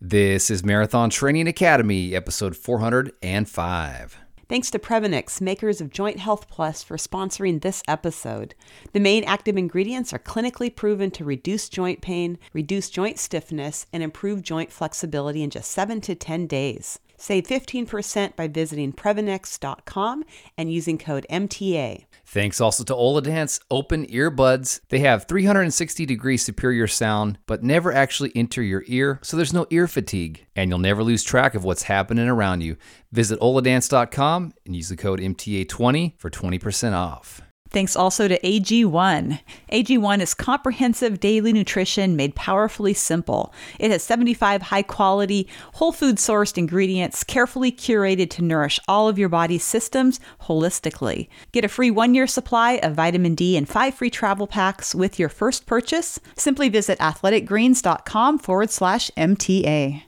This is Marathon Training Academy, episode 405. Thanks to Previnex, makers of Joint Health Plus, for sponsoring this episode. The main active ingredients are clinically proven to reduce joint pain, reduce joint stiffness, and improve joint flexibility in just 7 to 10 days. Save 15% by visiting Previnex.com and using code MTA. Thanks also to Oladance Open Earbuds. They have 360 degree superior sound, but never actually enter your ear, so there's no ear fatigue, and you'll never lose track of what's happening around you. Visit Oladance.com and use the code MTA20 for 20% off. Thanks also to AG1. AG1 is comprehensive daily nutrition made powerfully simple. It has 75 high quality, whole food sourced ingredients carefully curated to nourish all of your body's systems holistically. Get a free one year supply of vitamin D and five free travel packs with your first purchase. Simply visit athleticgreens.com forward slash MTA.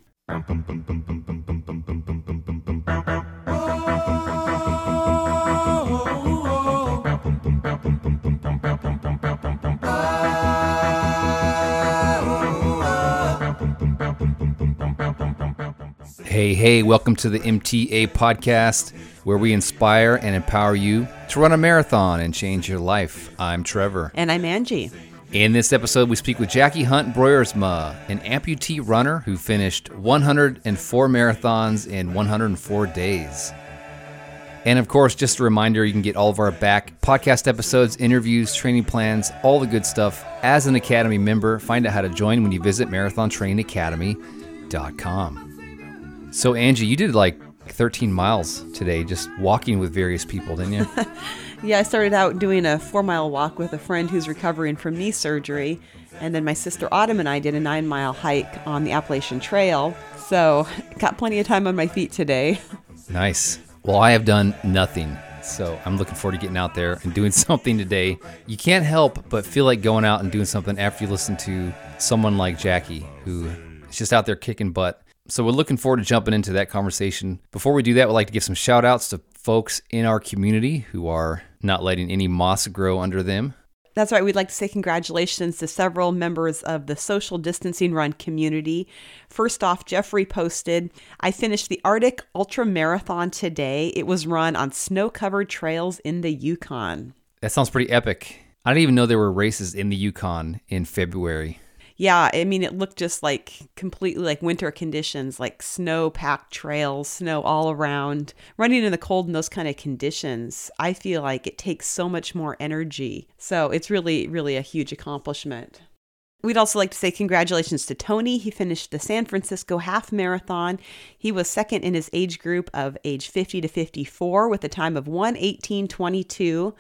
Hey, hey, welcome to the MTA podcast, where we inspire and empower you to run a marathon and change your life. I'm Trevor. And I'm Angie. In this episode, we speak with Jackie Hunt Broersma, an amputee runner who finished 104 marathons in 104 days. And of course, just a reminder you can get all of our back podcast episodes, interviews, training plans, all the good stuff as an Academy member. Find out how to join when you visit marathontrainingacademy.com. So, Angie, you did like 13 miles today just walking with various people, didn't you? Yeah, I started out doing a four mile walk with a friend who's recovering from knee surgery. And then my sister Autumn and I did a nine mile hike on the Appalachian Trail. So, got plenty of time on my feet today. Nice. Well, I have done nothing. So I'm looking forward to getting out there and doing something today. You can't help but feel like going out and doing something after you listen to someone like Jackie, who is just out there kicking butt. So we're looking forward to jumping into that conversation. Before we do that, we'd like to give some shout outs to folks in our community who are not letting any moss grow under them. That's right. We'd like to say congratulations to several members of the social distancing run community. First off, Jeffrey posted, I finished the Arctic Ultra Marathon today. It was run on snow covered trails in the Yukon. That sounds pretty epic. I didn't even know there were races in the Yukon in February. Yeah, I mean, it looked just like completely like winter conditions, like snow packed trails, snow all around. Running in the cold in those kind of conditions, I feel like it takes so much more energy. So it's really, really a huge accomplishment. We'd also like to say congratulations to Tony. He finished the San Francisco Half Marathon. He was second in his age group of age 50 to 54 with a time of 118.22.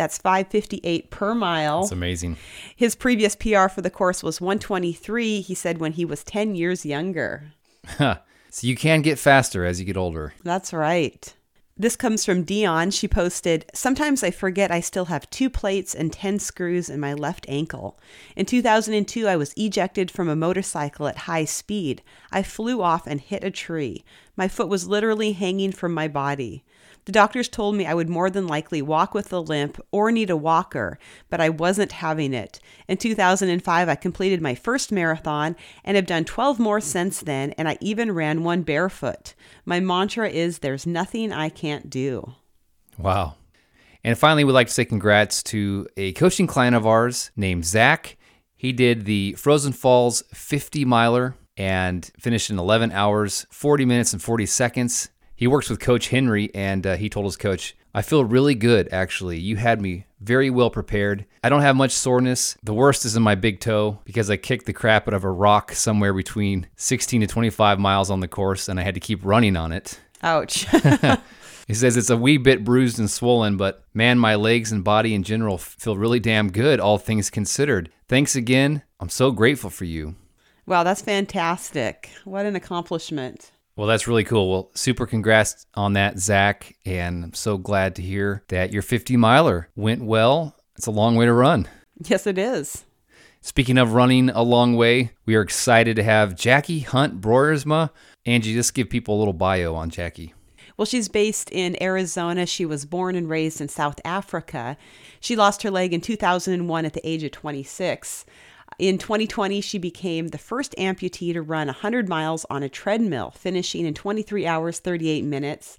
That's 558 per mile. That's amazing. His previous PR for the course was 123, he said, when he was 10 years younger. so you can get faster as you get older. That's right. This comes from Dion. She posted, Sometimes I forget I still have two plates and 10 screws in my left ankle. In 2002, I was ejected from a motorcycle at high speed. I flew off and hit a tree. My foot was literally hanging from my body. The doctors told me I would more than likely walk with a limp or need a walker, but I wasn't having it. In 2005, I completed my first marathon and have done 12 more since then, and I even ran one barefoot. My mantra is there's nothing I can't do. Wow. And finally, we'd like to say congrats to a coaching client of ours named Zach. He did the Frozen Falls 50 miler and finished in 11 hours, 40 minutes, and 40 seconds. He works with Coach Henry, and uh, he told his coach, I feel really good, actually. You had me very well prepared. I don't have much soreness. The worst is in my big toe because I kicked the crap out of a rock somewhere between 16 to 25 miles on the course, and I had to keep running on it. Ouch. he says it's a wee bit bruised and swollen, but man, my legs and body in general feel really damn good, all things considered. Thanks again. I'm so grateful for you. Wow, that's fantastic. What an accomplishment. Well, that's really cool. Well, super congrats on that, Zach. And I'm so glad to hear that your 50 miler went well. It's a long way to run. Yes, it is. Speaking of running a long way, we are excited to have Jackie Hunt Broersma. Angie, just give people a little bio on Jackie. Well, she's based in Arizona. She was born and raised in South Africa. She lost her leg in 2001 at the age of 26. In 2020, she became the first amputee to run 100 miles on a treadmill, finishing in 23 hours, 38 minutes.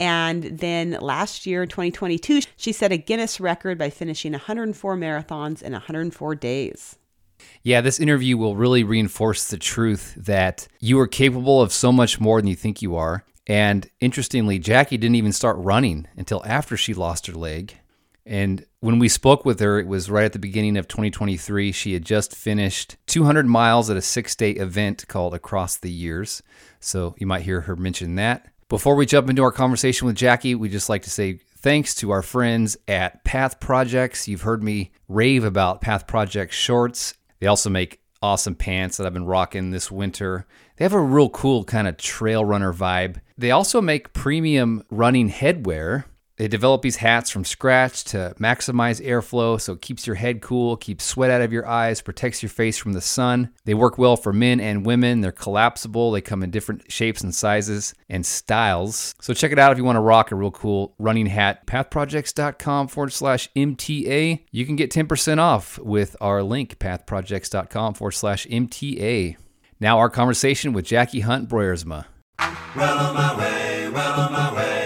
And then last year, 2022, she set a Guinness record by finishing 104 marathons in 104 days. Yeah, this interview will really reinforce the truth that you are capable of so much more than you think you are. And interestingly, Jackie didn't even start running until after she lost her leg. And when we spoke with her, it was right at the beginning of 2023. She had just finished 200 miles at a six day event called Across the Years. So you might hear her mention that. Before we jump into our conversation with Jackie, we just like to say thanks to our friends at Path Projects. You've heard me rave about Path Projects shorts. They also make awesome pants that I've been rocking this winter. They have a real cool kind of trail runner vibe. They also make premium running headwear they develop these hats from scratch to maximize airflow so it keeps your head cool, keeps sweat out of your eyes, protects your face from the sun. They work well for men and women. They're collapsible. They come in different shapes and sizes and styles. So check it out if you want to rock a real cool running hat. Pathprojects.com forward slash MTA. You can get 10% off with our link, pathprojects.com forward slash MTA. Now, our conversation with Jackie Hunt Broersma. Well on my way, well on my way,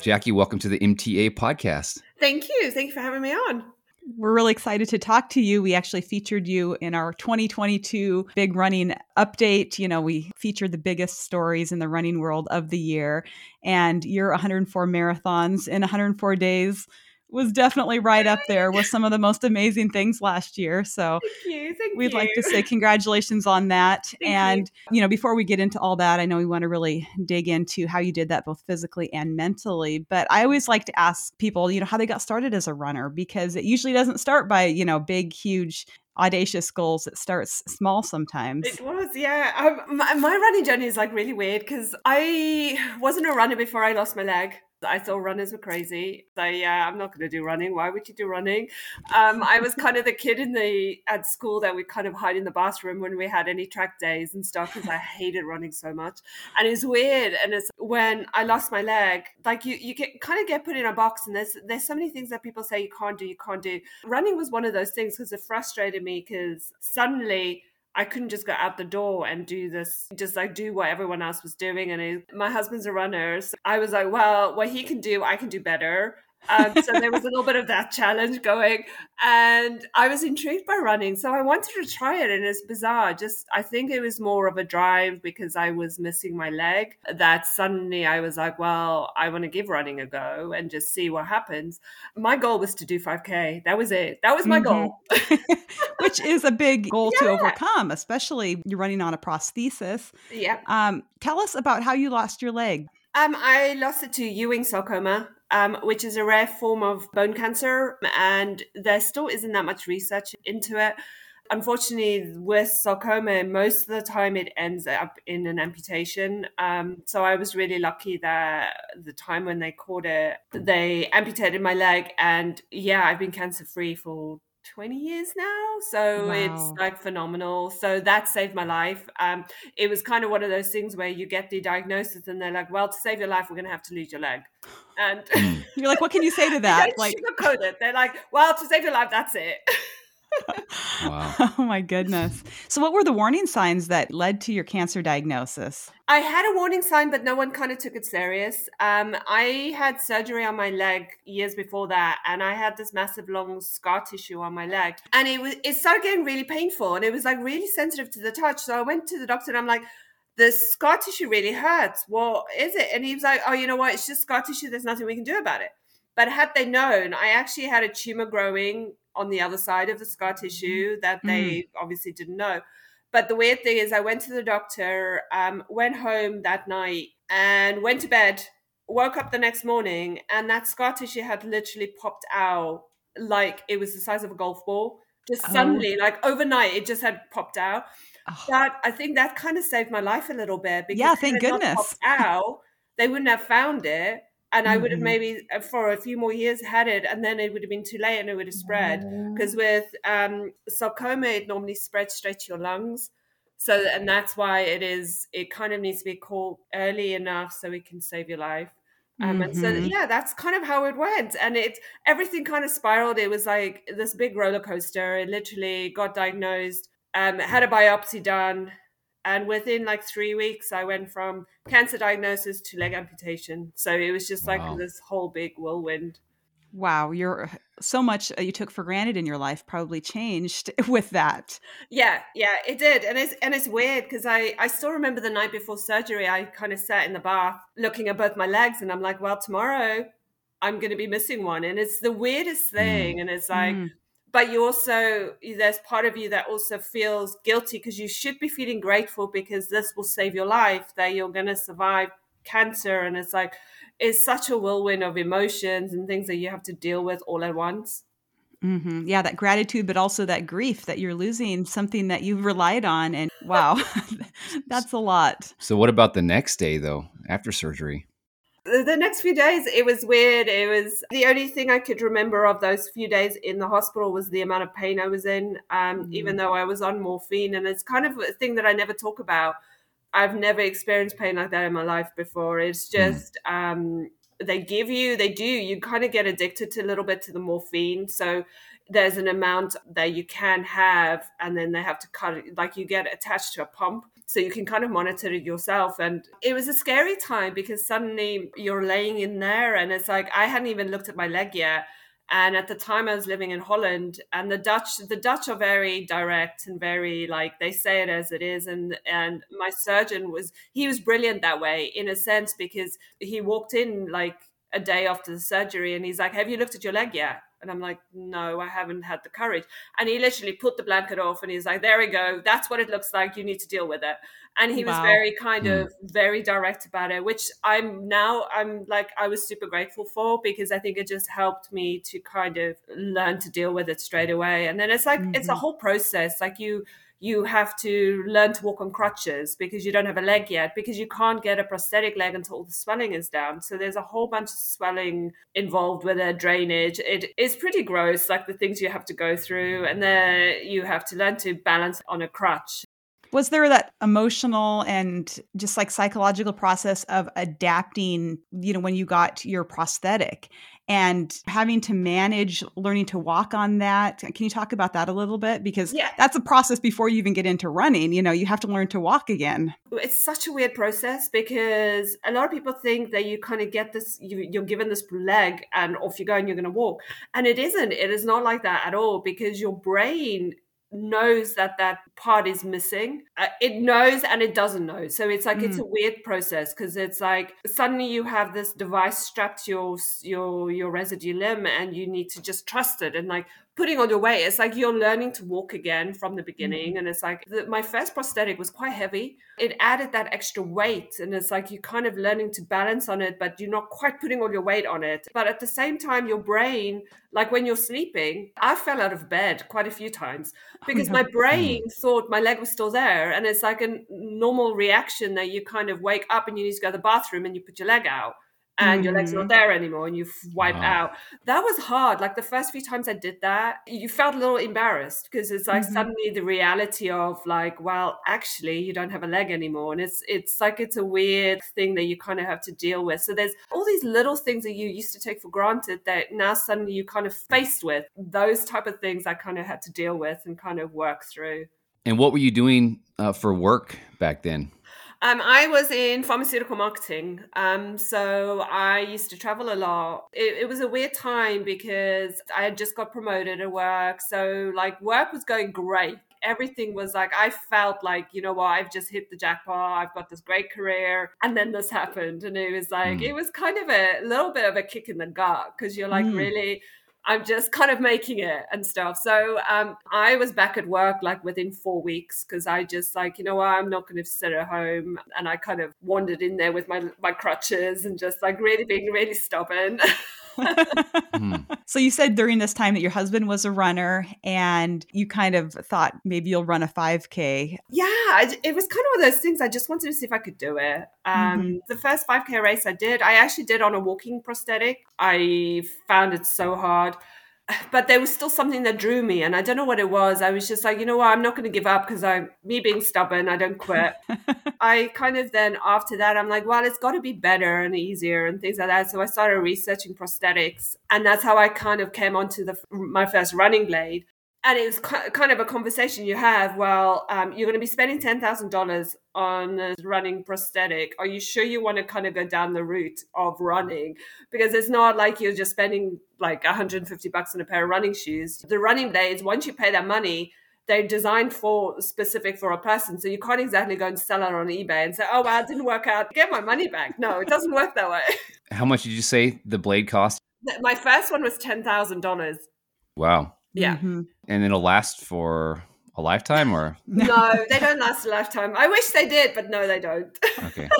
Jackie, welcome to the MTA podcast. Thank you. Thank you for having me on. We're really excited to talk to you. We actually featured you in our 2022 big running update. You know, we featured the biggest stories in the running world of the year, and your 104 marathons in 104 days was definitely right up there with some of the most amazing things last year. So thank you, thank we'd you. like to say congratulations on that. Thank and you. you know, before we get into all that, I know we want to really dig into how you did that both physically and mentally. But I always like to ask people, you know, how they got started as a runner because it usually doesn't start by, you know, big, huge audacious goals it starts small sometimes it was yeah um, my, my running journey is like really weird because i wasn't a runner before i lost my leg I thought runners were crazy. So yeah, I'm not going to do running. Why would you do running? Um, I was kind of the kid in the at school that would kind of hide in the bathroom when we had any track days and stuff because I hated running so much. And it was weird. And it's when I lost my leg, like you you get kind of get put in a box, and there's there's so many things that people say you can't do, you can't do. Running was one of those things because it frustrated me because suddenly I couldn't just go out the door and do this, just like do what everyone else was doing. And my husband's a runner. So I was like, well, what he can do, I can do better. Um, so there was a little bit of that challenge going, and I was intrigued by running, so I wanted to try it. And it's bizarre. Just I think it was more of a drive because I was missing my leg. That suddenly I was like, well, I want to give running a go and just see what happens. My goal was to do 5k. That was it. That was my mm-hmm. goal. Which is a big goal yeah. to overcome, especially you're running on a prosthesis. Yeah. Um, tell us about how you lost your leg. Um, I lost it to Ewing sarcoma um, which is a rare form of bone cancer, and there still isn't that much research into it. Unfortunately, with sarcoma, most of the time it ends up in an amputation. Um, so I was really lucky that the time when they caught it, they amputated my leg, and yeah, I've been cancer free for 20 years now so wow. it's like phenomenal. So that saved my life. Um it was kind of one of those things where you get the diagnosis and they're like well to save your life we're going to have to lose your leg. And hmm. you're like what can you say to that? like sugarcoat it. They're like well to save your life that's it wow. Oh my goodness. So what were the warning signs that led to your cancer diagnosis? I had a warning sign, but no one kind of took it serious. Um, I had surgery on my leg years before that, and I had this massive long scar tissue on my leg, and it was it started getting really painful, and it was like really sensitive to the touch. So I went to the doctor, and I'm like, the scar tissue really hurts. What is it? And he was like, oh, you know what? It's just scar tissue. There's nothing we can do about it. But had they known, I actually had a tumor growing on the other side of the scar mm-hmm. tissue that they mm. obviously didn't know. But the weird thing is, I went to the doctor, um, went home that night, and went to bed. Woke up the next morning, and that scar tissue had literally popped out like it was the size of a golf ball. Just oh. suddenly, like overnight, it just had popped out. Oh. But I think that kind of saved my life a little bit because yeah, thank goodness. out, they wouldn't have found it and I would have mm-hmm. maybe uh, for a few more years had it, and then it would have been too late, and it would have spread. Because mm. with um, sarcoma, it normally spreads straight to your lungs. So, and that's why it is, it kind of needs to be caught early enough so it can save your life. Um, And so, Mhm. yeah, that's kind of how it went. And it, everything kind of spiraled. It was like this big roller coaster. It literally got diagnosed, um, had a biopsy done. And within like three weeks, I went from cancer diagnosis to leg amputation. So it was just like Wow. this whole big whirlwind. Wow, you're so much uh, you took for granted in your life probably changed with that. Yeah, yeah, it did, and it's and it's weird because I I still remember the night before surgery. I kind of sat in the bath looking at both my legs, and I'm like, well, tomorrow I'm going to be missing one, and it's the weirdest thing. And it's like, Mm. But you also there's part of you that also feels guilty because you should be feeling grateful because this will save your life, that you're going to survive cancer, and it's like it's such a whirlwind of emotions and things that you have to deal with all at once. hmm Yeah, that gratitude, but also that grief that you're losing something that you've relied on. And wow, that's a lot. So what about the next day though, after surgery? The next few days it was weird. It was the only thing i could remember of those few days in the hospital was the amount of pain i was in um, even though i was on morphine. And it's kind of a thing that i never talk about. I've never experienced pain like that in my life before. It's just um, they give you they do. You kind of get addicted to a little bit to the morphine. So there's an amount that you can have and then they have to cut it like you get attached to a pump so you can kind of monitor it yourself. And it was a scary time because suddenly you're laying in there and it's like i hadn't even looked at my leg yet. And at the time i was living in holland and the dutch the dutch are very direct and very like they say it as it is. And and my surgeon was he was brilliant that way in a sense because he walked in like a day after the surgery and he's like have you looked at your leg yet and I'm like, no, I haven't had the courage. And he literally put the blanket off and he's like, there we go. That's what it looks like. You need to deal with it. And he was very kind Hmm. of very direct about it, which I'm now, I'm like, I was super grateful for because I think it just helped me to kind of learn to deal with it straight away. And then it's like, it's a Mhm. whole process. Like you, you have to learn to walk on crutches because you don't have a leg yet because you can't get a prosthetic leg until all the swelling is down. So there's a whole bunch of swelling involved with it drainage. It is pretty gross like the things you have to go through and then you have to learn to balance on a crutch. Was there that emotional and just like psychological process of adapting, you know, when you got your prosthetic and having to manage learning to walk on that? Can you talk about that a little bit? Because Yeah. that's a process before you even get into running. You know, you have to learn to walk again. it's such a weird process because a lot of people think that you kind of get this you, you're given this leg and off you go and you're going to walk and it isn't it is not like that at all because your brain knows that that part is missing uh, it knows and it doesn't know. So it's like it's a weird process because it's like suddenly you have this device strapped to your your your residue limb and you need to just trust it and like putting on your weight it's like you're learning to walk again from the beginning and it's like the, my first prosthetic was quite heavy. It added that extra weight and it's like you're kind of learning to balance on it but you're not quite putting all your weight on it. But at the same time your brain like when you're sleeping i fell out of bed quite a few times because no. my brain thought my leg was still there and it's like a normal reaction that you kind of wake up and you need to go to the bathroom and you put your leg out and your leg's not there anymore and you f- wipe Wow. out. That was hard. Like the first few times i did that you felt a little embarrassed because it's like Mhm. suddenly the reality of like well actually you don't have a leg anymore. And it's it's like it's a weird thing that you kind of have to deal with. So there's all these little things that you used to take for granted that now suddenly you kind of faced with. Those type of things i kind of had to deal with and kind of work through. And what were you doing uh, for work back then? Um, I was in pharmaceutical marketing. Um, so I used to travel a lot. It, it was a weird time because I had just got promoted at work. So, like, work was going great. Everything was like, I felt like, you know what, I've just hit the jackpot. I've got this great career. And then this happened. And it was like, Mm. it was kind of a little bit of a kick in the gut because you're like, Mm. really, I'm just kind of making it and stuff. So um, I was back at work like within four weeks because I just like, you know what, I'm not going to sit at home. And I kind of wandered in there with my my crutches and just like really being really stubborn. Hmm. so you said during this time that your husband was a runner and you kind of thought maybe you'll run a 5K. yeah, it was kind of one of those things. I just wanted to see if I could do it. Um, The first 5K race I did, I actually did on a walking prosthetic. I found it so hard. But there was still something that drew me and i don't know what it was. I was just like you know what? I'm not going to give up because i'm me being stubborn i don't quit. I kind of then after that i'm like well it's got to be better and easier and things like that. So i started researching prosthetics and that's how i kind of came onto the my first running blade and it was kind of a conversation you have. Well, um, you're going to be spending ten thousand dollars on a running prosthetic. Are you sure you want to kind of go down the route of running? Because it's not like you're just spending like 150 bucks on a pair of running shoes. The running blades, once you pay that money, they're designed for specific for a person. So you can't exactly go and sell it on eBay and say, "Oh, well, it didn't work out. Get my money back." No, it doesn't work that way. How much did you say the blade cost? My first one was ten thousand dollars. Wow. Yeah. Mm-hmm. And it'll last for a lifetime or? No they don't last a lifetime. I wish they did but no they don't. Okay.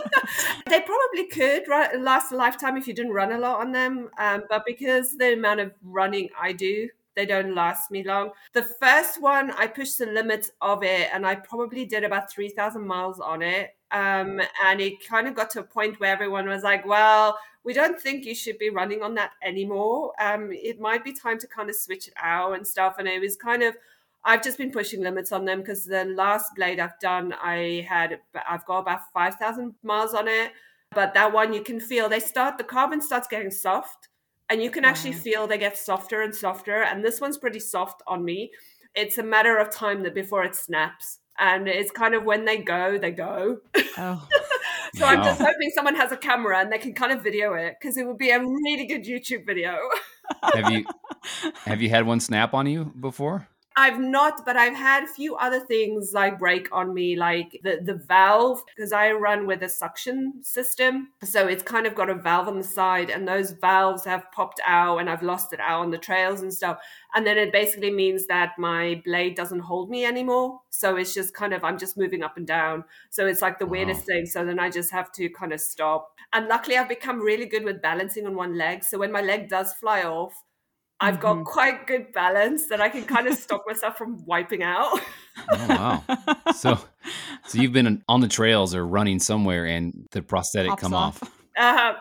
They probably could last a lifetime if you didn't run a lot on them um, but because the amount of running i do they don't last me long the first one i pushed the limits of it and i probably did about 3000 miles on it um, and it kind of got to a point where everyone was like well we don't think you should be running on that anymore. Um, it might be time to kind of switch it out and stuff. And it was kind of, I've just been pushing limits on them because the last blade I've done, I had, I've got about 5,000 miles on it. But that one you can feel they start, the carbon starts getting soft and you can actually feel they get softer and softer. And this one's pretty soft on me. It's a matter of time that before it snaps. And it's kind of when they go, they go. Oh. So wow. I'm just hoping someone has a camera and they can kind of video it because it would be a really good YouTube video. have you have you had one snap on you before? I've not, but I've had a few other things like break on me, like the, the valve, because I run with a suction system. So it's kind of got a valve on the side, and those valves have popped out, and I've lost it out on the trails and stuff. And then it basically means that my blade doesn't hold me anymore. So it's just kind of, I'm just moving up and down. So it's like the wow. weirdest thing. So then I just have to kind of stop. And luckily, I've become really good with balancing on one leg. So when my leg does fly off, I've got mm-hmm. quite good balance that I can kind of stop myself from wiping out. oh wow! So, so you've been on the trails or running somewhere, and the prosthetic Pops come off. off. Uh,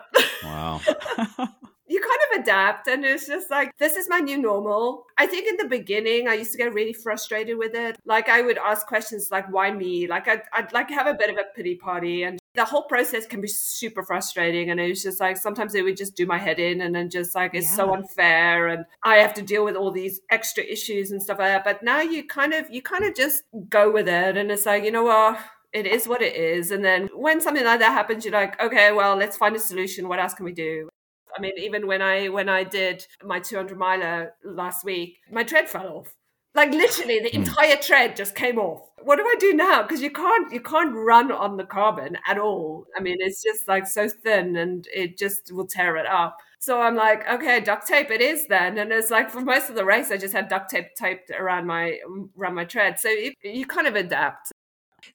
wow. you kind of adapt and it's just like this is my new normal i think in the beginning i used to get really frustrated with it like i would ask questions like why me like i'd, I'd like have a bit of a pity party and the whole process can be super frustrating and it was just like sometimes it would just do my head in and then just like it's yeah. so unfair and i have to deal with all these extra issues and stuff like that but now you kind of you kind of just go with it and it's like you know what it is what it is. And then when something like that happens, you're like, okay, well, let's find a solution. What else can we do? I mean, even when I when I did my 200 miler last week, my tread fell off. Like literally, the hmm. entire tread just came off. What do I do now? Because you can't you can't run on the carbon at all. I mean, it's just like so thin, and it just will tear it up. So I'm like, okay, duct tape it is then. And it's like for most of the race, I just had duct tape taped around my around my tread. So it, you kind of adapt.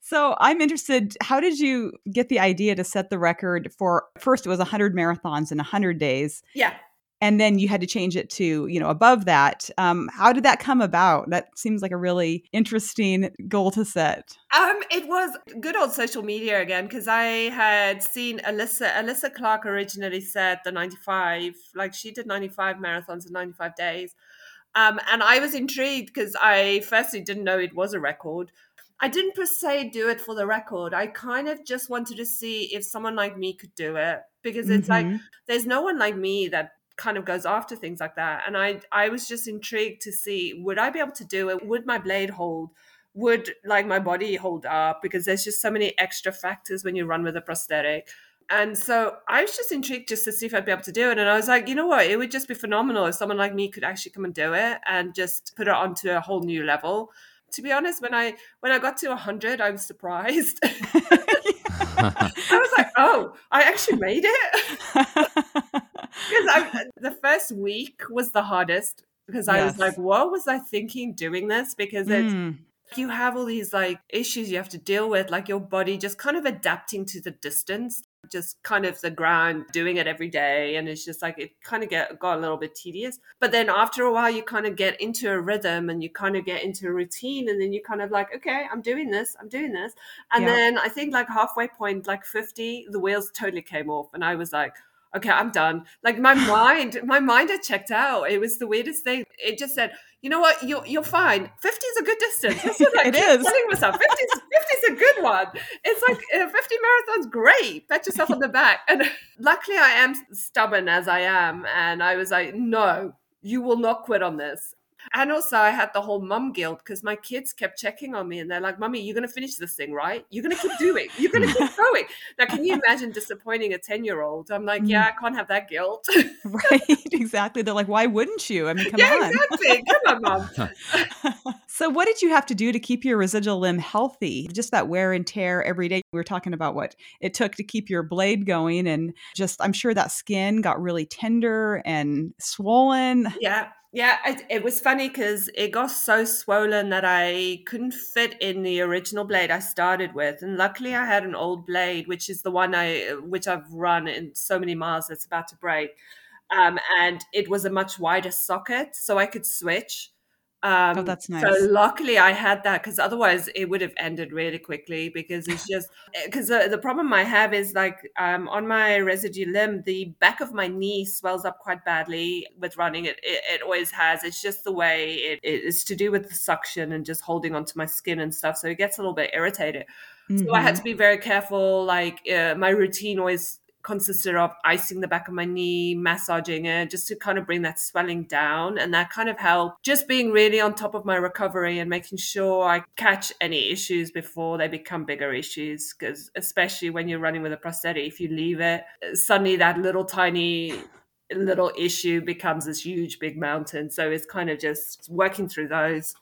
So I'm interested. How did you get the idea to set the record for first? It was 100 marathons in 100 days. Yeah. And then you had to change it to you know above that. Um, how did that come about? That seems like a really interesting goal to set. Um, it was good old social media again because I had seen Alyssa. Alyssa Clark originally set the 95. Like she did 95 marathons in 95 days. Um, and I was intrigued because I firstly didn't know it was a record. I didn't per se do it for the record. I kind of just wanted to see if someone like me could do it because it's mm-hmm. like there's no one like me that kind of goes after things like that. And I I was just intrigued to see would I be able to do it? Would my blade hold? Would like my body hold up? Because there's just so many extra factors when you run with a prosthetic. And so I was just intrigued just to see if I'd be able to do it. And I was like, you know what? It would just be phenomenal if someone like me could actually come and do it and just put it onto a whole new level to be honest, when I when I got to hundred, I was surprised. I was like, "Oh, I actually made it." because I, the first week was the hardest because I yes. was like, "What was I thinking doing this?" Because it's mm. you have all these like issues you have to deal with, like your body just kind of adapting to the distance just kind of the grind doing it every day and it's just like it kind of get got a little bit tedious but then after a while you kind of get into a rhythm and you kind of get into a routine and then you kind of like okay i'm doing this i'm doing this and yeah. then i think like halfway point like 50 the wheels totally came off and i was like okay, I'm done. Like my mind, my mind had checked out. It was the weirdest thing. It just said, you know what, you're you're fine. 50 is a good distance. That's what I It keep is. telling myself. 50 is, a good one. It's like uh, 50 marathons, great. Pat yourself on the back. And luckily I am stubborn as I am. And I was like, no, you will not quit on this. And also, I had the whole mum guilt because my kids kept checking on me and they're like, Mummy, you're going to finish this thing, right? You're going to keep doing You're going to keep hmm. going. Now, can you imagine disappointing a 10 year old? I'm like, hmm. yeah, I can't have that guilt. right, exactly. They're like, why wouldn't you? I mean, come on. yeah, on. exactly. Come on, Mum. So, what did you have to do to keep your residual limb healthy? Just that wear and tear every day. We were talking about what it took to keep your blade going, and just I'm sure that skin got really tender and swollen. Yeah. Yeah, it, it was funny because it got so swollen that I couldn't fit in the original blade I started with, and luckily I had an old blade, which is the one I which I've run in so many miles that's about to break, um, and it was a much wider socket, so I could switch. Um, Oh, that's nice. So luckily I had that because otherwise it would have ended really quickly because it's just because the, the problem I have is like um, on my residue limb, the back of my knee swells up quite badly with running. It, it, it always has. It's just the way it, it is to do with the suction and just holding onto my skin and stuff. So it gets a little bit irritated. So I had Mhm. to be very careful. Like uh, my routine always consisted of icing the back of my knee, massaging it, just to kind of bring that swelling down. And that kind of helped just being really on top of my recovery and making sure I catch any issues before they become bigger issues. Because especially when you're running with a prosthetic, if you leave it, suddenly that little tiny little issue becomes this huge big mountain. So it's kind of just working through those.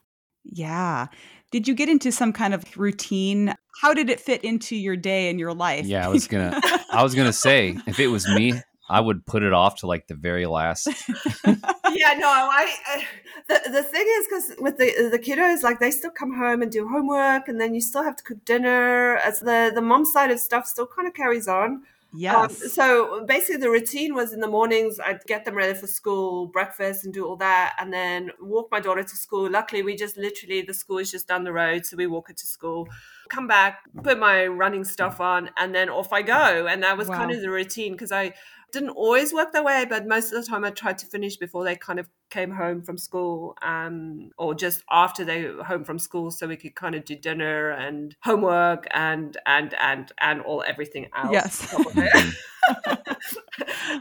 Yeah. Did you get into some kind of routine? How did it fit into your day and your life? Yeah, I was gonna I was gonna say if it was me, I would put it off to like the very last. yeah, no, I, I the, the thing is because with the the kiddos, like they still come home and do homework, and then you still have to cook dinner. As the the mom side of stuff still kind of carries on. Um, yes. so basically, the routine was in the mornings, I'd get them ready for school, breakfast, and do all that, and then walk my daughter to school. Luckily, we just literally, the school is just down the road, so we walk her to school, come back, put my running stuff on, and then off I go. And that was kind of the routine because I didn't always work that way, but most of the time I tried to finish before they kind of came home from school, um, or just after they were home from school, so we could kind of do dinner and homework and and and and all everything else. Yes. on top of it.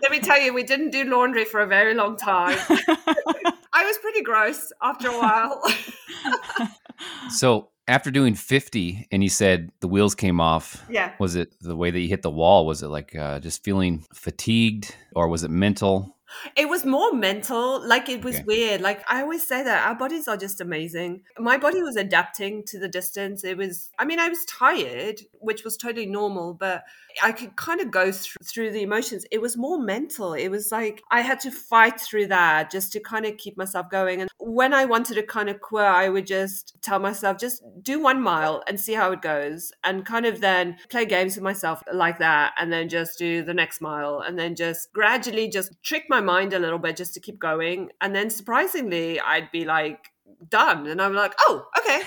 Let me tell you, we didn't do laundry for a very long time. I was pretty gross after a while. So after doing 50 and you said the wheels came off, yeah. was it the way that you hit the wall? Was it like uh, just feeling fatigued or was it mental? It was more mental. Like it was Okay. weird. Like I always say that our bodies are just amazing. My body was adapting to the distance. It was, I mean, I was tired, which was totally normal, but I could kind of go through, through the emotions. It was more mental. It was like I had to fight through that just to kind of keep myself going. And when I wanted to kind of quit, I would just tell myself, just do one mile and see how it goes. And kind of then play games with myself like that. And then just do the next mile. And then just gradually just trick my mind a little bit just to keep going. And then surprisingly, I'd be like, done. And i'm like oh okay.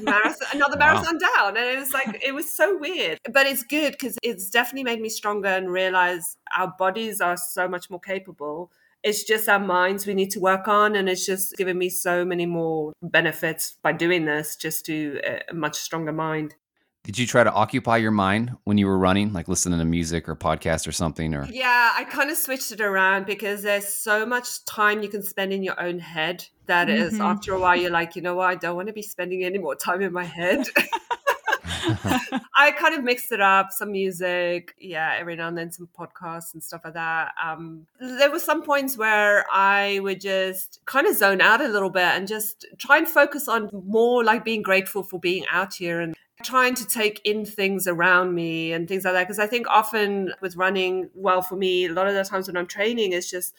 Marathon another Wow. marathon down. And it was like it was so weird. But it's good because it's definitely made me stronger and realize our bodies are so much more capable. It's just our minds we need to work on and it's just given me so many more benefits by doing this just to a- a much stronger mind Did you try to occupy your mind when you were running, like listening to music or podcast or something? Or Yeah, I kind of switched it around because there's so much time you can spend in your own head that is Mhm. after a while you're like, you know what, I don't want to be spending any more time in my head. I kind of mixed it up, some music, yeah, every now and then some podcasts and stuff like that. Um, there were some points where I would just kind of zone out a little bit and just try and focus on more like being grateful for being out here and trying to take in things around me and things like that. Because I think often with running, well, for me, a lot of the times when I'm training, it's just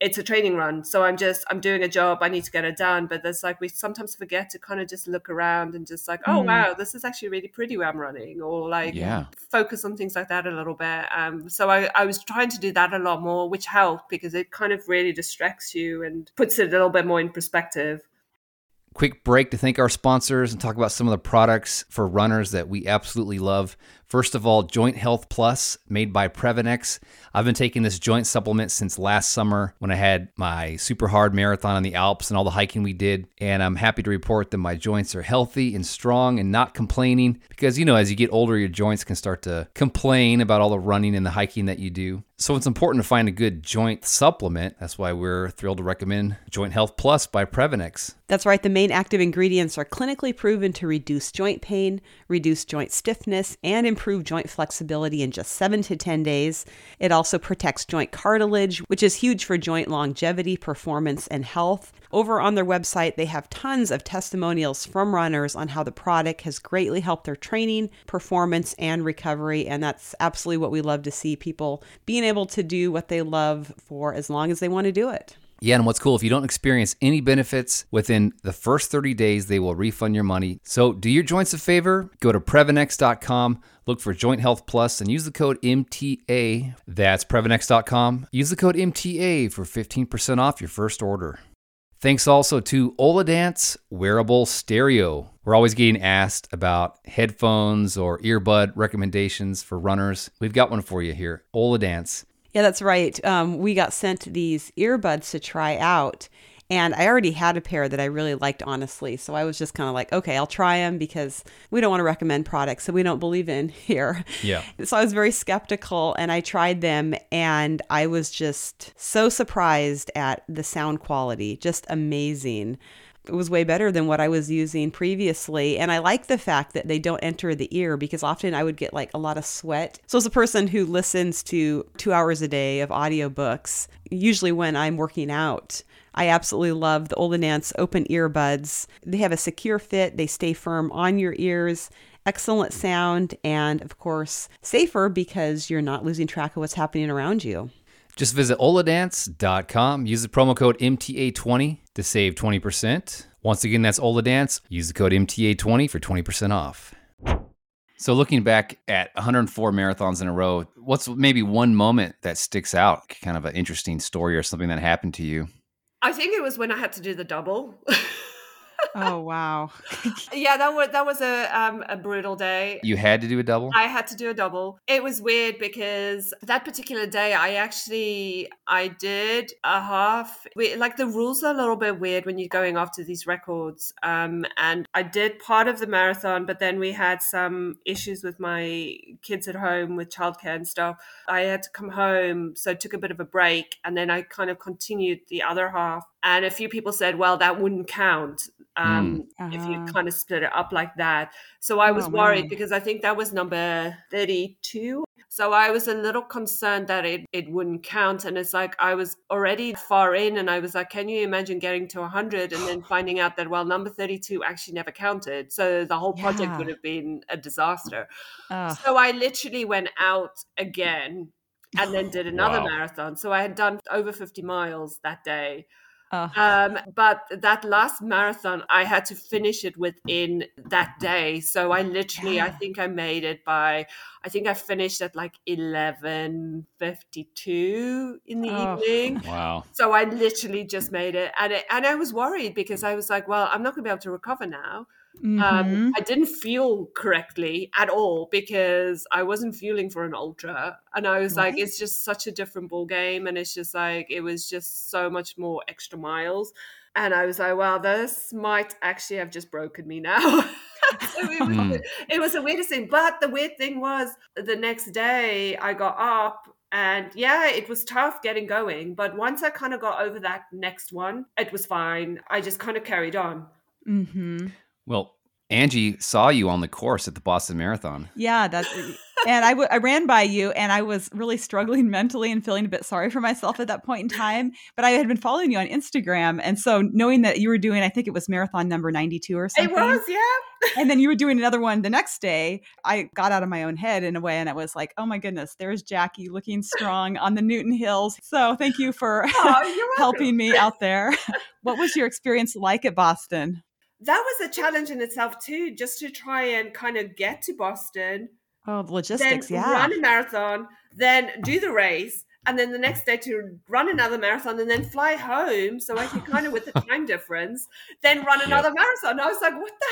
it's a training run. So I'm just I'm doing a job. I need to get it done. But there's like we sometimes forget to kind of just look around and just like, oh Mm. wow, this is actually really pretty where I'm running, or like yeah, focus on things like that a little bit. Um, so I, I was trying to do that a lot more, which helped because it kind of really distracts you and puts it a little bit more in perspective. Quick break to thank our sponsors and talk about some of the products for runners that we absolutely love. First of all, Joint Health Plus, made by Previnex. I've been taking this joint supplement since last summer when I had my super hard marathon in the Alps and all the hiking we did. And I'm happy to report that my joints are healthy and strong and not complaining because, you know, as you get older, your joints can start to complain about all the running and the hiking that you do. So it's important to find a good joint supplement. That's why we're thrilled to recommend Joint Health Plus by Previnex. That's right. The main active ingredients are clinically proven to reduce joint pain, reduce joint stiffness, and improve joint flexibility in just seven to 10 days. It also protects joint cartilage, which is huge for joint longevity, performance, and health. Over on their website, they have tons of testimonials from runners on how the product has greatly helped their training, performance, and recovery. And that's absolutely what we love to see people being able to do what they love for as long as they want to do it. Yeah, and what's cool, if you don't experience any benefits within the first 30 days, they will refund your money. So do your joints a favor, go to Previnex.com, look for Joint Health Plus, and use the code MTA. That's Previnex.com. Use the code MTA for 15% off your first order. Thanks also to Oladance Wearable Stereo. We're always getting asked about headphones or earbud recommendations for runners. We've got one for you here Oladance. Yeah, that's right. Um, we got sent these earbuds to try out, and I already had a pair that I really liked, honestly. So I was just kind of like, okay, I'll try them because we don't want to recommend products that we don't believe in here. Yeah. So I was very skeptical, and I tried them, and I was just so surprised at the sound quality, just amazing it was way better than what I was using previously. And I like the fact that they don't enter the ear because often I would get like a lot of sweat. So, as a person who listens to two hours a day of audiobooks, usually when I'm working out, I absolutely love the Oladance open earbuds. They have a secure fit, they stay firm on your ears excellent sound, and of course, safer because you're not losing track of what's happening around you. Just visit oladance.com. Use the promo code MTA20 to save 20%. Once again, that's Oladance. Use the code MTA20 for 20% off. So, looking back at 104 marathons in a row, what's maybe one moment that sticks out? Kind of an interesting story or something that happened to you? I think it was when I had to do the double. oh wow. Yeah that was that was a um, a brutal day. You had to do a double? I had to do a double. It was weird because that particular day i actually i did a half like the rules are a little bit weird when you're going after these records um, and i did part of the marathon but then we had some issues with my kids at home with childcare and stuff. I had to come home so I took a bit of a break and then i kind of continued the other half and a few people said well that wouldn't count um, mm. uh-huh. if you uh-huh. kind of split it up like that. So I was oh, worried because I think that was number 32. So I was a little concerned that it, it wouldn't count. And it's like I was already far in and I was like, can you imagine getting to 100 and then finding out that, well, number 32 actually never counted. So the whole project yeah. would have been a disaster. Uh. So I literally went out again and then did another wow. marathon. So I had done over 50 miles that day. Oh. Um, but that last marathon, I had to finish it within that day. So I literally, yeah. I think I made it by, I think I finished at like eleven fifty two in the oh. evening. Wow! So I literally just made it, and it, and I was worried because I was like, well, I'm not going to be able to recover now. Um, mm-hmm. Um, I didn't feel correctly at all because I wasn't feeling for an ultra, and I was right. like, it's just such a different ball game, and it's just like it was just so much more extra miles, and I was like, well, this might actually have just broken me now. so it, was, mm. it was the weirdest thing, but the weird thing was the next day I got up and yeah, it was tough getting going. But once I kind of got over that next one, it was fine. I just kind of carried on. Mm-hmm. Well, Angie saw you on the course at the Boston Marathon. Yeah, that's and I, w- I ran by you and I was really struggling mentally and feeling a bit sorry for myself at that point in time. But I had been following you on Instagram. And so knowing that you were doing, I think it was marathon number 92 or something. It was, yeah. and then you were doing another one the next day. I got out of my own head in a way and I was like, oh my goodness, there's Jackie looking strong on the Newton Hills. So thank you for oh, helping me out there. what was your experience like at Boston? That was a challenge in itself too, just to try and kind of get to Boston. Oh, logistics, then yeah. Run a marathon, then do the race, and then the next day to run another marathon and then fly home so I could kind of with the time difference, then run another yep. marathon. I was like, what the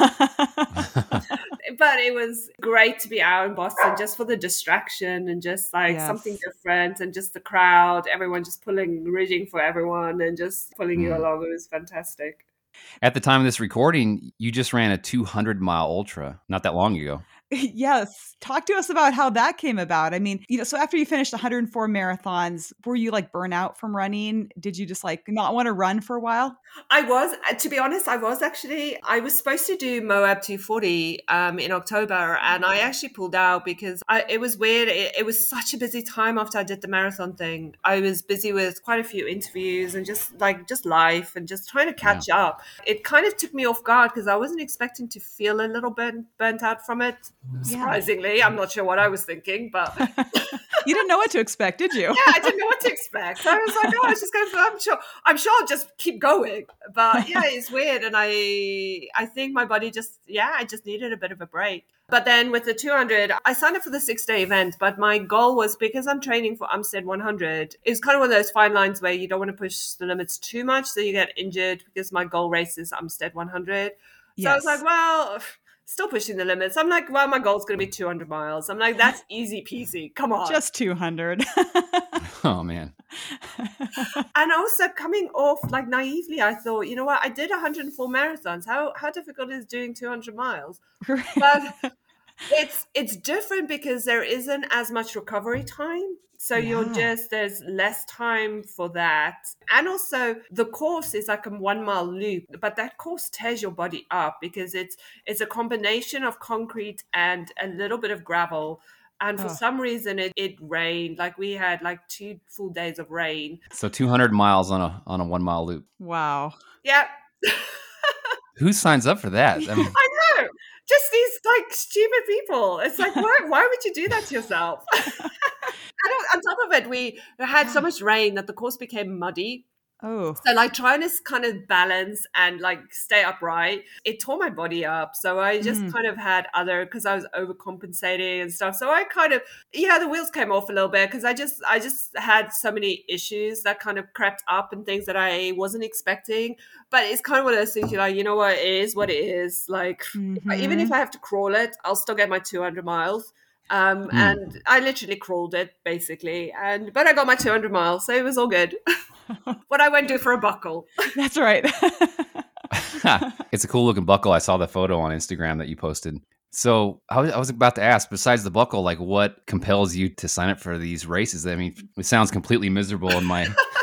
hell? but it was great to be out in Boston just for the distraction and just like Yes. something different and just the crowd, everyone just pulling, rooting for everyone and just pulling you Mm. along. It was fantastic. At the time of this recording, you just ran a 200 mile ultra not that long ago. yes. Talk to us about how that came about. I mean, you know, so after you finished 104 marathons, were you like burnout from running? Did you just like not want to run for a while? I was, uh, to be honest, I was actually, I was supposed to do Moab 240 um, in October and I actually pulled out because I, it was weird. It, it was such a busy time after I did the marathon thing. I was busy with quite a few interviews and just like, just life and just trying to catch up. It kind of took me off guard because I wasn't expecting to feel a little bit burnt out from it. Surprisingly, I'm not sure what I was thinking, but You didn't know what to expect, did you? yeah, I didn't know what to expect. I was like, oh, it's just going. I'm sure. I'm sure I'll just keep going. But yeah, it's weird, and I, I think my body just, yeah, I just needed a bit of a break. But then with the 200, I signed up for the six day event. But my goal was because I'm training for Umstead 100. It was kind of one of those fine lines where you don't want to push the limits too much, so you get injured. Because my goal race is Umstead 100. So I was like, well. Still pushing the limits. I'm like, well, my goal's going to be 200 miles. I'm like, that's easy peasy. Come on. Just 200. Oh, man. and also coming off like naively i thought you know what i did 104 marathons how how difficult is doing 200 miles but it's it's different because there isn't as much recovery time so you're just there's less time for that and also the course is like a one mile loop but that course tears your body up because it's it's a combination of concrete and a little bit of gravel and for Oh. some reason it, it rained like we had like two full days of rain So 200 miles on a on a one mile loop. wow. yep Who signs up for that? I mean, I know. Just these like stupid people. It's like, why, why would you do that to yourself? and on top of it, we had so much rain that the course became muddy. Oh. So like trying to kind of balance and like stay upright, it tore my body up. So I just Mm. kind of had other because I was overcompensating and stuff. So I kind of yeah, the wheels came off a little bit because I just I just had so many issues that kind of crept up and things that I wasn't expecting. But it's kind of one of those things you're like, you know what, it is what it is. Like even if I have to crawl it, I'll still get my 200 miles. Um, Mm. and I literally crawled it basically, and but I got my 200 miles, so it was all good. what I won't do for a buckle. That's right. it's a cool looking buckle. I saw the photo on Instagram that you posted. So I was, I was about to ask, besides the buckle, like what compels you to sign up for these races? I mean, it sounds completely miserable in my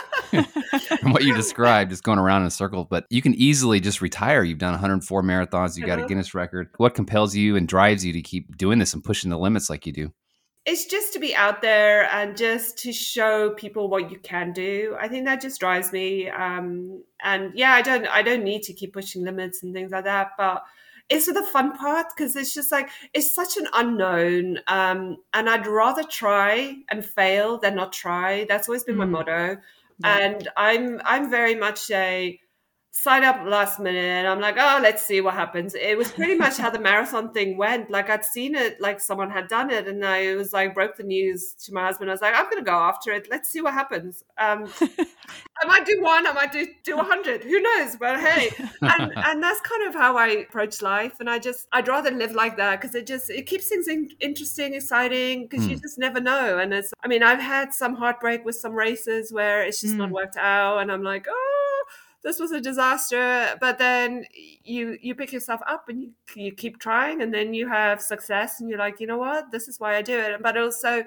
from what you described, is going around in a circle. But you can easily just retire. You've done 104 marathons. You got a Uh-huh. Guinness record. What compels you and drives you to keep doing this and pushing the limits like you do? It's just to be out there and just to show people what you can do. I think that just drives me. Um, and yeah, I don't, I don't need to keep pushing limits and things like that, but it's the fun part because it's just like it's such an unknown um and i'd rather try and fail than not try that's always been my Mm. motto And i'm i'm very much a sign up last minute i'm like oh let's see what happens it was pretty much how the marathon thing went like i'd seen it like someone had done it and i was like broke the news to my husband i was like i'm gonna go after it let's see what happens um I might do one, I might do do a hundred. Who knows? But hey, and and that's kind of how I approach life. And I just I'd rather live like that because it just it keeps things in, interesting, exciting. Because you Hmm. just never know. And it's I mean I've had some heartbreak with some races where it's just not Mm. worked out, and I'm like oh. This was a disaster, but then you you pick yourself up and you you keep trying, and then you have success, and you're like, you know what, this is why I do it. But also,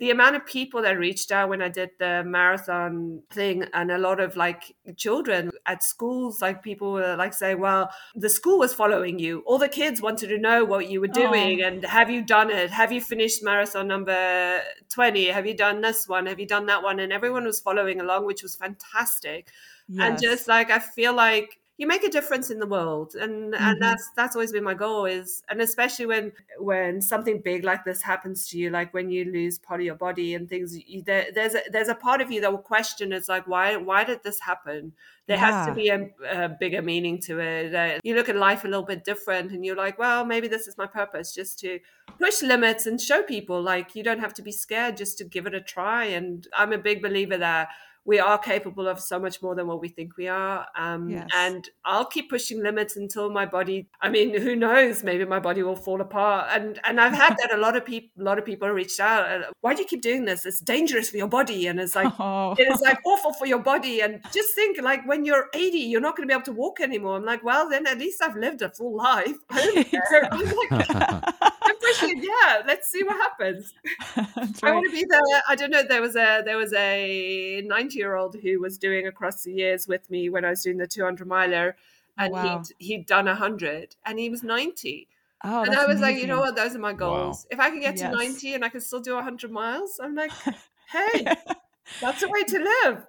the amount of people that reached out when I did the marathon thing, and a lot of like children at schools, like people were like saying, Well, the school was following you. All the kids wanted to know what you were oh. doing, Aw. and have you done it? Have you finished marathon number 20? Have you done this one? Have you done that one? And everyone was following along, which was fantastic and just like i feel like you make a difference in the world and Mhm. and that's that's always been my goal is and especially when when something big like this happens to you like when you lose part of your body and things you, there, there's a, there's a part of you that will question it's like why why did this happen? There has to be a, a bigger meaning to it uh, you look at life a little bit different and you're like well maybe this is my purpose just to push limits and show people like you don't have to be scared just to give it a try and i'm a big believer that we are capable of so much more than what we think we are. Um, Yes. And I'll keep pushing limits until my body. I mean, who knows? Maybe my body will fall apart. And and I've had that. A lot of people, a lot of people reached out. uh, Why do you keep doing this? It's dangerous for your body, and it's like Oh. it is like awful for your body. And just think, like when you're 80, you're not going to be able to walk anymore. I'm like, well, then at least I've lived a full life. I don't care. I'm like, I'm pushing. Yeah, let's see what happens. That's I want to be the. I don't know. There was a there was a 90 year old who was doing across the years with me when I was doing the 200 miler, Oh, and wow. he'd he'd done 100, and he was 90. Oh, and I was like, you know what? Those are my goals. If I can get Yes. to 90 and I can still do 100 miles, I'm like, hey, that's a way to live.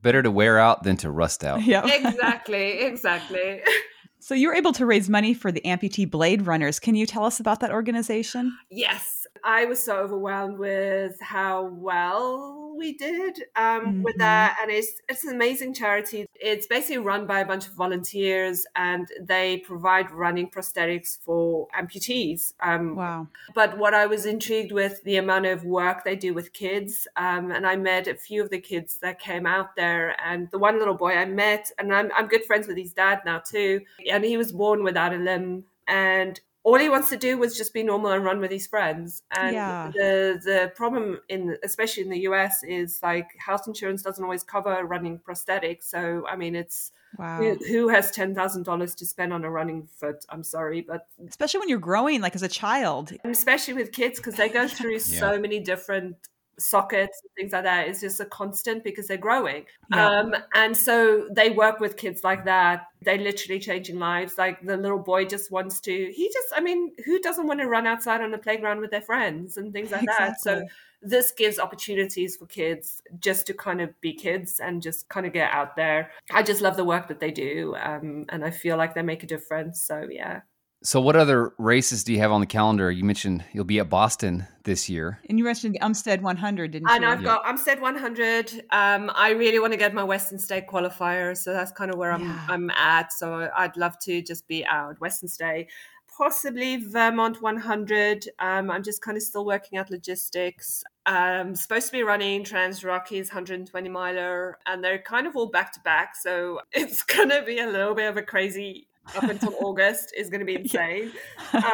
Better to wear out than to rust out. Yeah. exactly, exactly. So you were able to raise money for the amputee Blade Runners. Can you tell us about that organization? Yes, I was so overwhelmed with how well we did um, with Mhm. that, and it's it's an amazing charity. It's basically run by a bunch of volunteers, and they provide running prosthetics for amputees. Um, Wow. but what I was intrigued with the amount of work they do with kids, um, and I met a few of the kids that came out there, and the one little boy I met, and I'm I'm good friends with his dad now too, and he was born without a limb, and all he wants to do was just be normal and run with his friends. And Yeah. the the problem in especially in the US is like health insurance doesn't always cover running prosthetics. So I mean it's Wow. who, who has ten thousand dollars to spend on a running foot? I'm sorry, but Especially when you're growing, like as a child. especially with kids because they go through so many different sockets and things like that it's just a constant because they're growing. Yeah. um and so they work with kids like that. They literally changing lives. Like the little boy just wants to he just i mean who doesn't want to run outside on the playground with their friends and things like that? So this gives opportunities for kids just to kind of be kids and just kind of get out there. I just love the work that they do um and i feel like they make a difference. So yeah So, what other races do you have on the calendar? You mentioned you'll be at Boston this year. And you mentioned the Umstead 100, didn't you? And you? I've got Umstead 100. Um, I really want to get my Western State qualifier, so that's kind of where I'm Yeah. I'm at. So I'd love to just be out Western State, possibly Vermont 100. Um, I'm just kind of still working out logistics. Um, supposed to be running Trans Rockies 120 miler, and they're kind of all back to back. So it's gonna be a little bit of a crazy up until August is going to be insane.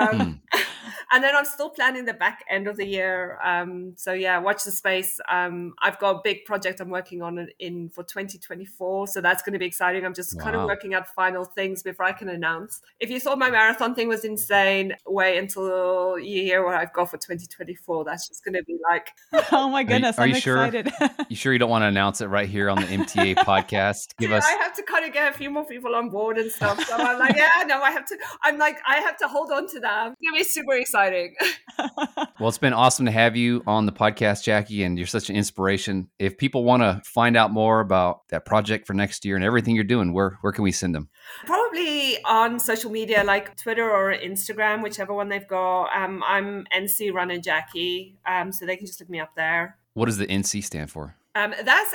Um, and then I'm still planning the back end of the year. Um, so yeah, watch the space. Um, I've got a big project I'm working on in- in for 2024, so that's going to be exciting. I'm just kind of working out final things before I can announce. If you thought my marathon thing was insane, wait until you hear what I've got for 2024. That's just going to be like oh my goodness, are I'm you sure? excited. You sure you don't want to announce it right here on the MTA podcast? Give us. I have to kind of get a few more people on board and stuff. So I'm like, yeah, no, I have to. I'm like, I have to hold on to that. It's gonna be super exciting. Well, it's been awesome to have you on the podcast, Jackie, and you're such an inspiration. If people want to find out more about that project for next year and everything you're doing, where where can we send them? Probably on social media like Twitter or Instagram, whichever one they've got. Um, I'm NC Runner Jackie, um, so they can just look me up there. What does the NC stand for? Um, that's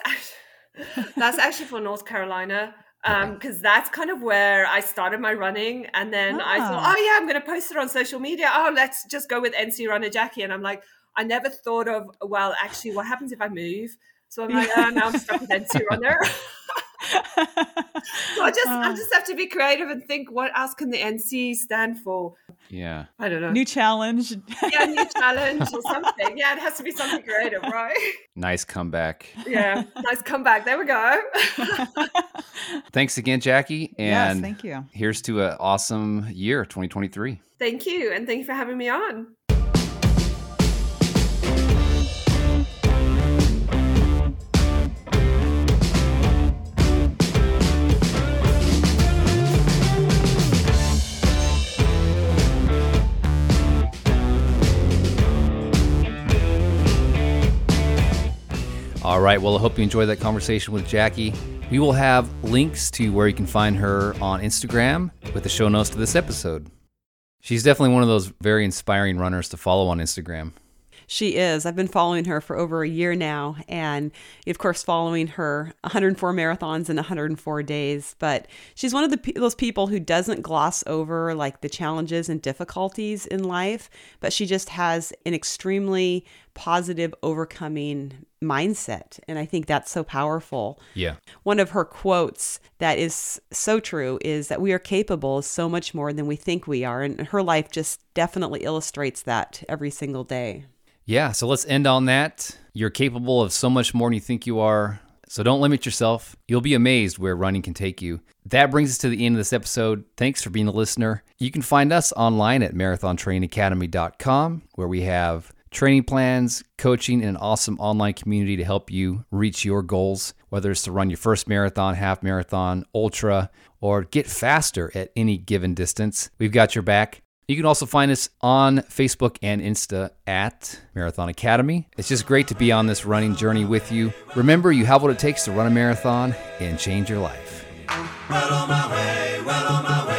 that's actually for North Carolina. Um, because that's kind of where I started my running, and then I thought, Ah. oh yeah, I'm going to post it on social media. Oh, let's just go with NC Runner Jackie, and I'm like, I never thought of, well, actually, what happens if I move? So I'm like, oh, now I'm stuck with NC Runner. so I just, I Ah. just have to be creative and think, what else can the NC stand for? Yeah. I don't know. New challenge. yeah, new challenge or something. Yeah, it has to be something creative, right? Nice comeback. Yeah, nice comeback. There we go. Thanks again, Jackie. yes, And thank you. here's to an awesome year, 2023. Thank you, and thank you for having me on. All right. Well, I hope you enjoyed that conversation with Jackie. We will have links to where you can find her on Instagram with the show notes to this episode. She's definitely one of those very inspiring runners to follow on Instagram. She is. I've been following her for over a year now, and of course, following her 104 marathons in 104 days. But she's one of the those people who doesn't gloss over like the challenges and difficulties in life, but she just has an extremely positive, overcoming mindset, and I think that's so powerful. Yeah. One of her quotes that is so true is that we are capable of so much more than we think we are, and her life just definitely illustrates that every single day. Yeah, so let's end on that. You're capable of so much more than you think you are. So don't limit yourself. You'll be amazed where running can take you. That brings us to the end of this episode. Thanks for being a listener. You can find us online at marathontrainingacademy.com, where we have training plans, coaching, and an awesome online community to help you reach your goals, whether it's to run your first marathon, half marathon, ultra, or get faster at any given distance. We've got your back. You can also find us on Facebook and Insta at Marathon Academy. It's just great to be on this running journey with you. Remember, you have what it takes to run a marathon and change your life. Well